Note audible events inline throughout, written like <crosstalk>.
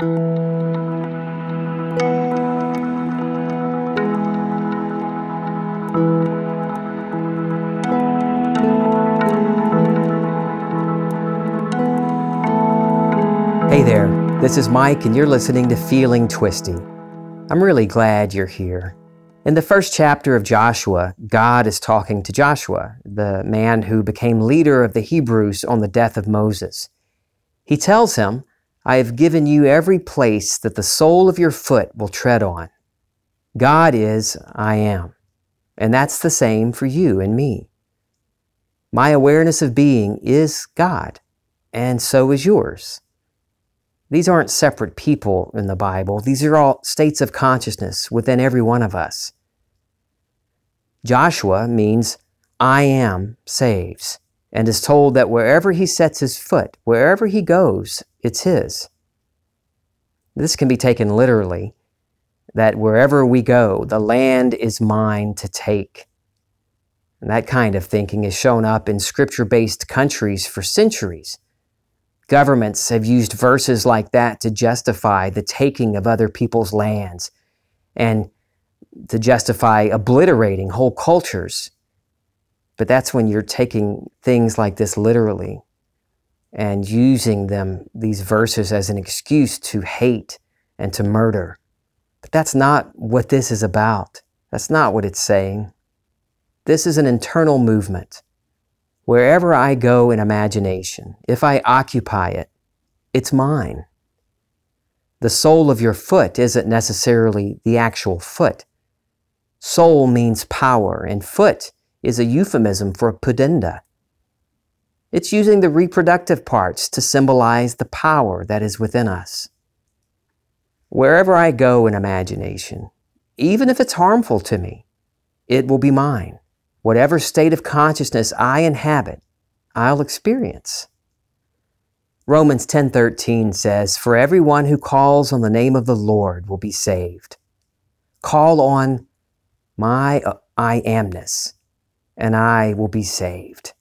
Hey there, this is Mike, and you're listening to Feeling Twisty. I'm really glad you're here. In the first chapter of Joshua, God is talking to Joshua, the man who became leader of the Hebrews on the death of Moses. He tells him, I have given you every place that the sole of your foot will tread on. God is I am. And that's the same for you and me. My awareness of being is God, and so is yours. These aren't separate people in the Bible. These are all states of consciousness within every one of us. Joshua means I am saves and is told that wherever he sets his foot, wherever he goes, it's his. This can be taken literally that wherever we go, the land is mine to take. And that kind of thinking has shown up in scripture based countries for centuries. Governments have used verses like that to justify the taking of other people's lands and to justify obliterating whole cultures. But that's when you're taking things like this literally and using them, these verses, as an excuse to hate and to murder. But that's not what this is about. That's not what it's saying. This is an internal movement Wherever I go in imagination, if I occupy it, it's mine. The sole of your foot isn't necessarily the actual foot. Soul means power, and foot is a euphemism for pudenda. It's using the reproductive parts to symbolize the power that is within us. Wherever I go in imagination, even if it's harmful to me, it will be mine. Whatever state of consciousness I inhabit, I'll experience. Romans 10:13 says, "For everyone who calls on the name of the Lord will be saved." Call on my uh, I amness, and I will be saved.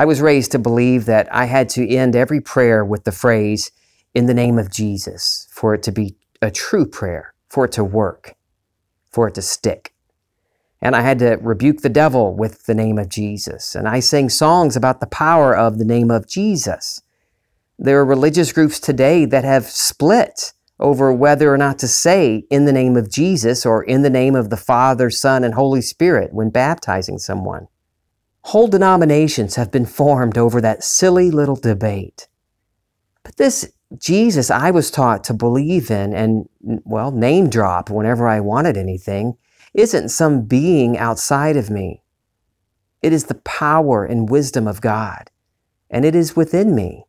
I was raised to believe that I had to end every prayer with the phrase, in the name of Jesus, for it to be a true prayer, for it to work, for it to stick and I had to rebuke the devil with the name of Jesus. And I sang songs about the power of the name of Jesus. There are religious groups today that have split over whether or not to say in the name of Jesus or in the name of the Father, Son, and Holy Spirit when baptizing someone. Whole denominations have been formed over that silly little debate. But this Jesus I was taught to believe in and, well, name drop whenever I wanted anything isn't some being outside of me. It is the power and wisdom of God, and it is within me.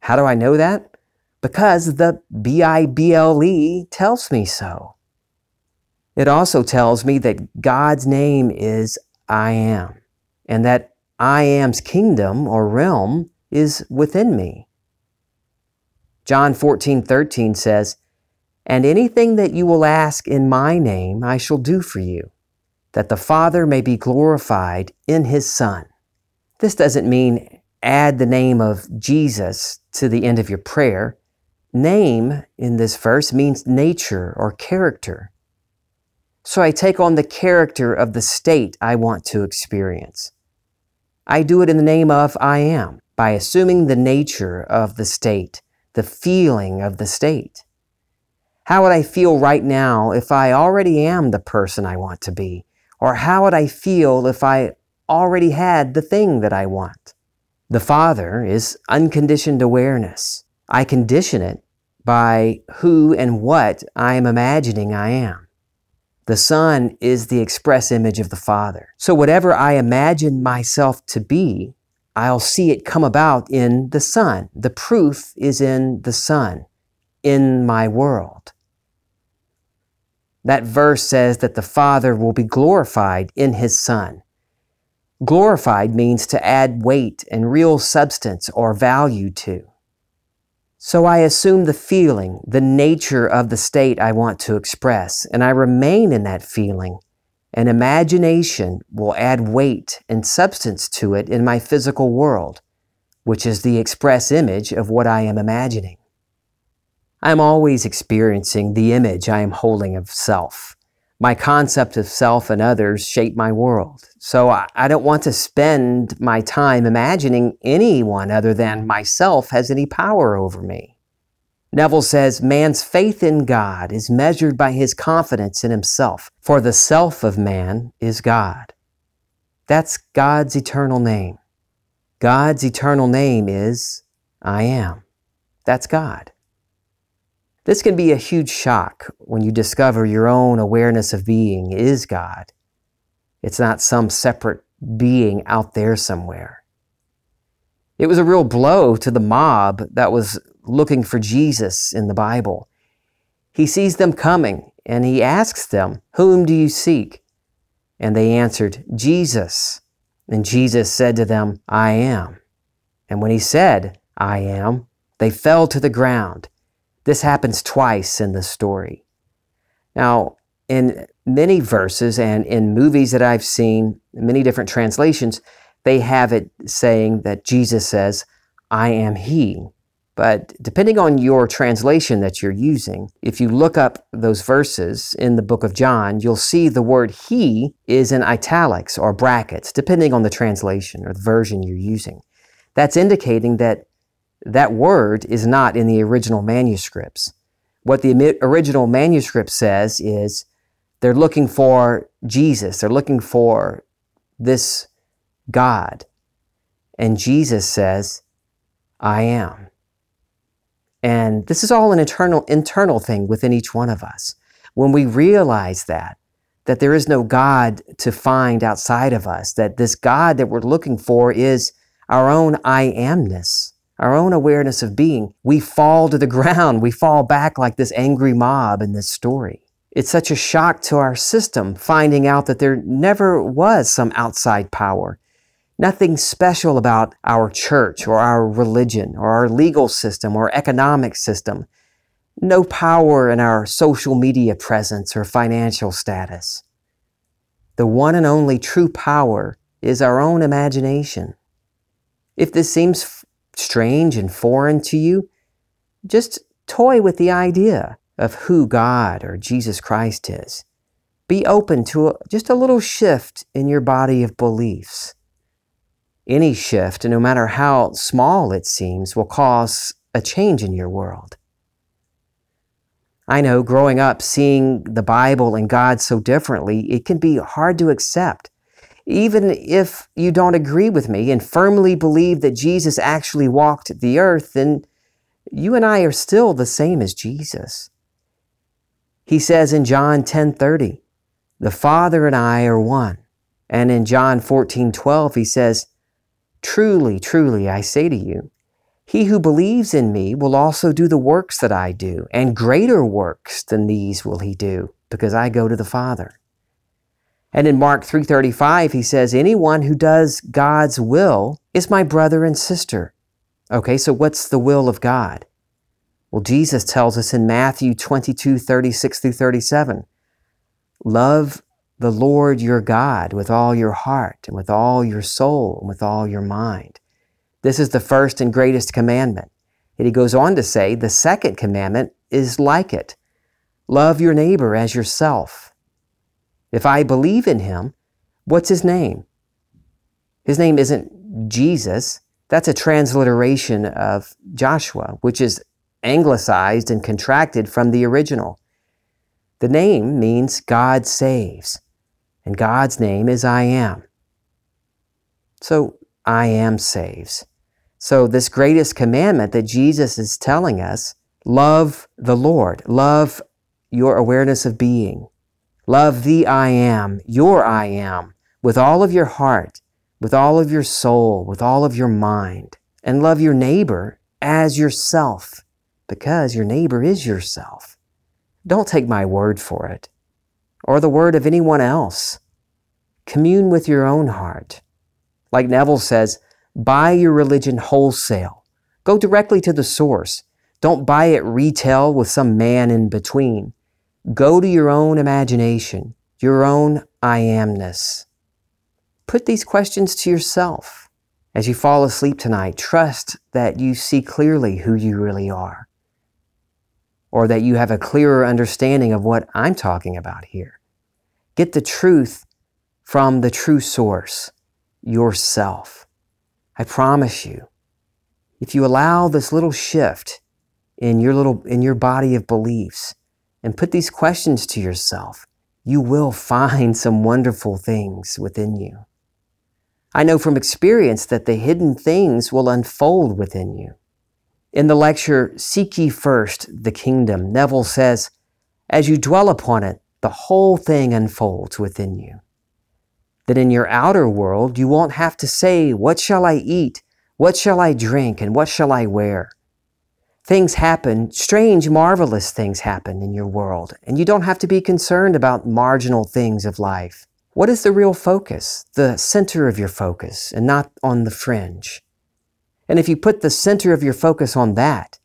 How do I know that? Because the B I B L E tells me so. It also tells me that God's name is I am, and that I am's kingdom or realm is within me. John 14, 13 says, and anything that you will ask in my name, I shall do for you, that the Father may be glorified in his Son. This doesn't mean add the name of Jesus to the end of your prayer. Name in this verse means nature or character. So I take on the character of the state I want to experience. I do it in the name of I am by assuming the nature of the state, the feeling of the state. How would I feel right now if I already am the person I want to be? Or how would I feel if I already had the thing that I want? The Father is unconditioned awareness. I condition it by who and what I am imagining I am. The Son is the express image of the Father. So whatever I imagine myself to be, I'll see it come about in the Son. The proof is in the Son, in my world. That verse says that the Father will be glorified in His Son. Glorified means to add weight and real substance or value to. So I assume the feeling, the nature of the state I want to express, and I remain in that feeling. And imagination will add weight and substance to it in my physical world, which is the express image of what I am imagining. I am always experiencing the image I am holding of self. My concept of self and others shape my world. So I don't want to spend my time imagining anyone other than myself has any power over me. Neville says, Man's faith in God is measured by his confidence in himself, for the self of man is God. That's God's eternal name. God's eternal name is I am. That's God. This can be a huge shock when you discover your own awareness of being is God. It's not some separate being out there somewhere. It was a real blow to the mob that was looking for Jesus in the Bible. He sees them coming and he asks them, Whom do you seek? And they answered, Jesus. And Jesus said to them, I am. And when he said, I am, they fell to the ground this happens twice in the story. Now, in many verses and in movies that I've seen, many different translations, they have it saying that Jesus says, I am He. But depending on your translation that you're using, if you look up those verses in the book of John, you'll see the word He is in italics or brackets, depending on the translation or the version you're using. That's indicating that that word is not in the original manuscripts. What the original manuscript says is they're looking for Jesus, they're looking for this God. And Jesus says, I am. And this is all an internal, internal thing within each one of us. When we realize that, that there is no God to find outside of us, that this God that we're looking for is our own I amness our own awareness of being, we fall to the <laughs> ground. We fall back like this angry mob in this story. It's such a shock to our system finding out that there never was some outside power. Nothing special about our church or our religion or our legal system or economic system. No power in our social media presence or financial status. The one and only true power is our own imagination. If this seems strange and foreign to you, just toy with the idea of who God or Jesus Christ is. Be open to a, just a little shift in your body of beliefs. Any shift, no matter how small it seems, will cause a change in your world. I know growing up, seeing the Bible and God so differently, it can be hard to accept. Even if you don't agree with me and firmly believe that Jesus actually walked the earth, then you and I are still the same as Jesus. He says in John 10:30, "The Father and I are one." And in John 14:12 he says, "Truly, truly I say to you, he who believes in me will also do the works that I do, and greater works than these will he do, because I go to the Father." And in Mark 3:35 he says anyone who does God's will is my brother and sister. Okay, so what's the will of God? Well, Jesus tells us in Matthew 22, 36 through 37, love the Lord your God with all your heart and with all your soul and with all your mind. This is the first and greatest commandment. And he goes on to say, the second commandment is like it. Love your neighbor as yourself. If I believe in him, what's his name? His name isn't Jesus. That's a transliteration of Joshua, which is anglicized and contracted from the original. The name means God saves, and God's name is I am. So I am saves. So, this greatest commandment that Jesus is telling us love the Lord, love your awareness of being, Love the I am, your I am, with all of your heart, with all of your soul, with all of your mind. And love your neighbor as yourself, because your neighbor is yourself. Don't take my word for it, or the word of anyone else. Commune with your own heart. Like Neville says, buy your religion wholesale. Go directly to the source. Don't buy it retail with some man in between. Go to your own imagination, your own I amness. Put these questions to yourself. As you fall asleep tonight, trust that you see clearly who you really are. or that you have a clearer understanding of what I'm talking about here. Get the truth from the true source, yourself. I promise you, if you allow this little shift in your little in your body of beliefs and put these questions to yourself, you will find some wonderful things within you. I know from experience that the hidden things will unfold within you. In the lecture, Seek Ye First the Kingdom, Neville says, As you dwell upon it, the whole thing unfolds within you. That in your outer world, you won't have to say, What shall I eat? What shall I drink? And what shall I wear? Things happen, strange, marvelous things happen in your world, and you don't have to be concerned about marginal things of life. What is the real focus, the center of your focus, and not on the fringe? And if you put the center of your focus on that,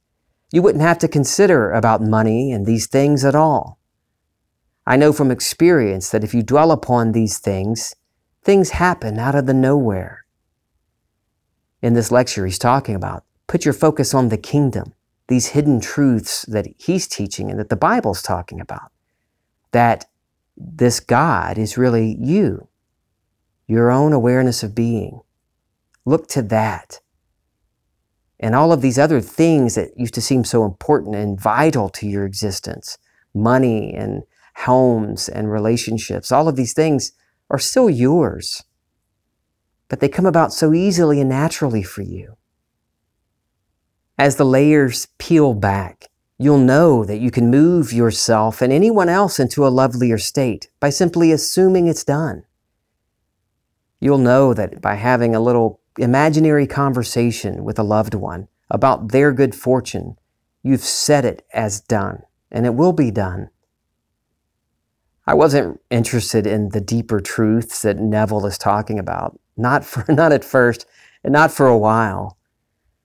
you wouldn't have to consider about money and these things at all. I know from experience that if you dwell upon these things, things happen out of the nowhere. In this lecture, he's talking about put your focus on the kingdom these hidden truths that he's teaching and that the Bible's talking about. That this God is really you, your own awareness of being. Look to that. And all of these other things that used to seem so important and vital to your existence money and homes and relationships all of these things are still yours. But they come about so easily and naturally for you. As the layers peel back, you'll know that you can move yourself and anyone else into a lovelier state by simply assuming it's done. You'll know that by having a little imaginary conversation with a loved one about their good fortune, you've set it as done, and it will be done. I wasn't interested in the deeper truths that Neville is talking about, not for <laughs> not at first, and not for a while.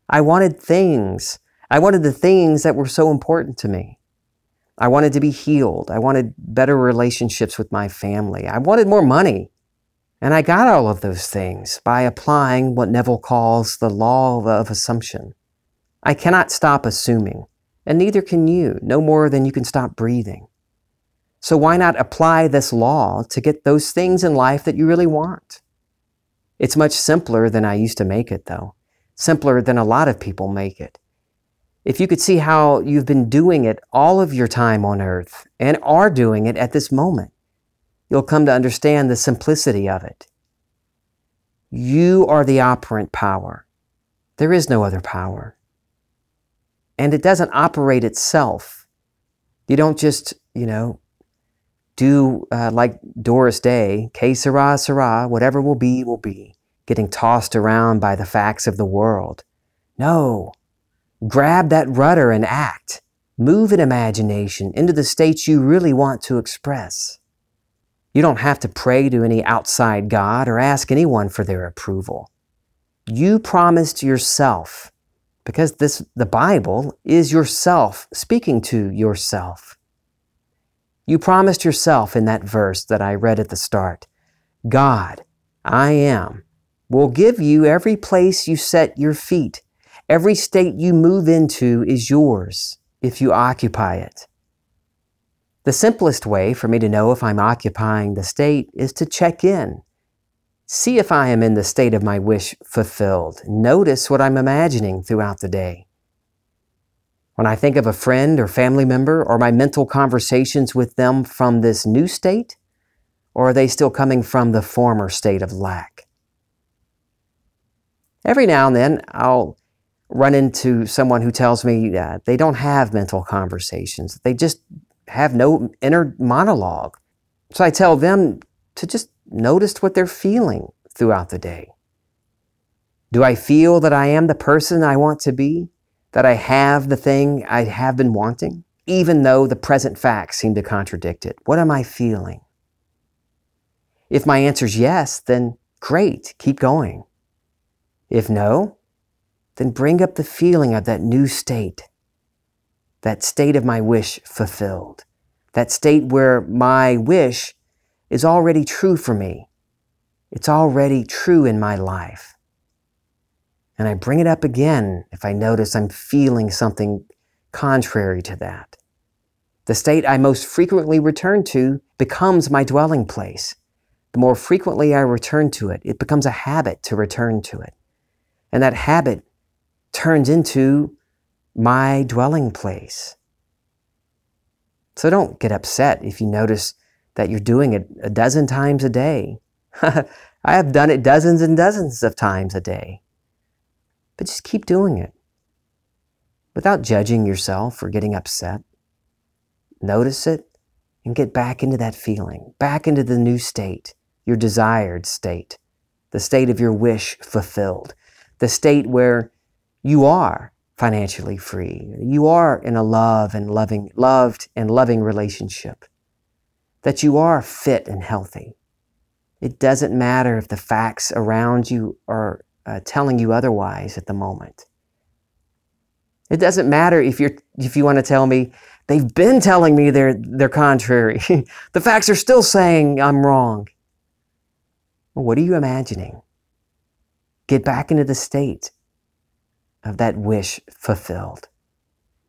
I wanted things. I wanted the things that were so important to me. I wanted to be healed. I wanted better relationships with my family. I wanted more money. And I got all of those things by applying what Neville calls the law of assumption. I cannot stop assuming, and neither can you, no more than you can stop breathing. So why not apply this law to get those things in life that you really want? It's much simpler than I used to make it, though simpler than a lot of people make it. If you could see how you've been doing it all of your time on earth and are doing it at this moment, you'll come to understand the simplicity of it. You are the operant power. There is no other power. And it doesn't operate itself. You don't just, you know, do uh, like Doris Day, que sera, sera, whatever will be, will be getting tossed around by the facts of the world. No. Grab that rudder and act. Move in imagination into the states you really want to express. You don't have to pray to any outside God or ask anyone for their approval. You promised yourself, because this, the Bible is yourself speaking to yourself. You promised yourself in that verse that I read at the start God, I am, will give you every place you set your feet. Every state you move into is yours if you occupy it. The simplest way for me to know if I'm occupying the state is to check in. See if I am in the state of my wish fulfilled. Notice what I'm imagining throughout the day. When I think of a friend or family member or my mental conversations with them from this new state, or are they still coming from the former state of lack? Every now and then, I'll run into someone who tells me they don't have mental conversations. They just have no inner monologue. So I tell them to just notice what they're feeling throughout the day. Do I feel that I am the person I want to be? That I have the thing I have been wanting? Even though the present facts seem to contradict it. What am I feeling? If my answer is yes, then great, keep going. If no, then bring up the feeling of that new state, that state of my wish fulfilled, that state where my wish is already true for me. It's already true in my life. And I bring it up again if I notice I'm feeling something contrary to that. The state I most frequently return to becomes my dwelling place. The more frequently I return to it, it becomes a habit to return to it. And that habit turns into my dwelling place. So don't get upset if you notice that you're doing it a dozen times a day. <laughs> I have done it dozens and dozens of times a day. But just keep doing it without judging yourself or getting upset. Notice it and get back into that feeling, back into the new state, your desired state, the state of your wish fulfilled, the state where you are financially free. You are in a love and loving, loved and loving relationship. That you are fit and healthy. It doesn't matter if the facts around you are uh, telling you otherwise at the moment. It doesn't matter if you're if you want to tell me they've been telling me they're they're contrary. <laughs> the facts are still saying I'm wrong. What are you imagining? Get back into the state of that wish fulfilled.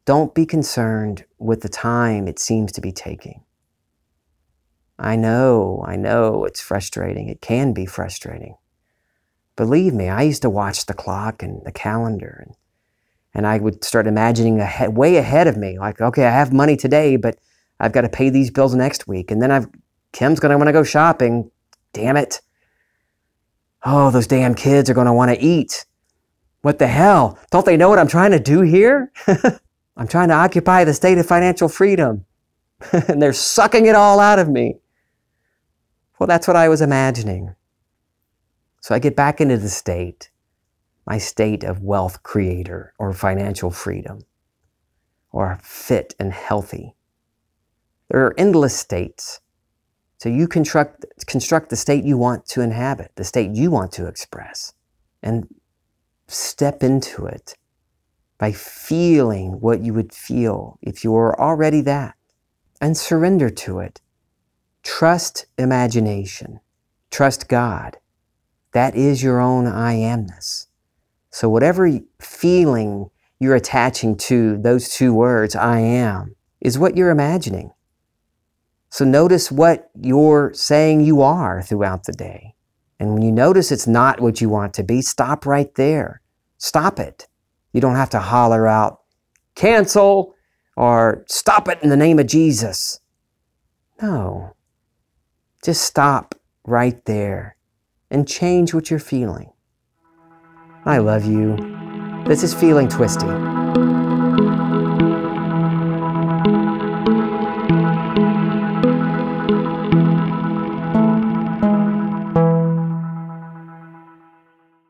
Don't be concerned with the time it seems to be taking. I know, I know it's frustrating. It can be frustrating. Believe me, I used to watch the clock and the calendar, and, and I would start imagining ahead, way ahead of me. Like, okay, I have money today, but I've got to pay these bills next week. And then I've Kim's going to want to go shopping. Damn it. Oh, those damn kids are going to want to eat. What the hell? Don't they know what I'm trying to do here? <laughs> I'm trying to occupy the state of financial freedom. <laughs> and they're sucking it all out of me. Well, that's what I was imagining. So I get back into the state, my state of wealth creator or financial freedom or fit and healthy. There are endless states. So you construct, construct the state you want to inhabit, the state you want to express. And step into it by feeling what you would feel if you were already that and surrender to it. Trust imagination. Trust God. That is your own I amness. So, whatever feeling you're attaching to those two words, I am, is what you're imagining. So, notice what you're saying you are throughout the day. And when you notice it's not what you want to be, stop right there. Stop it. You don't have to holler out, cancel, or stop it in the name of Jesus. No. Just stop right there and change what you're feeling. I love you. This is Feeling Twisty.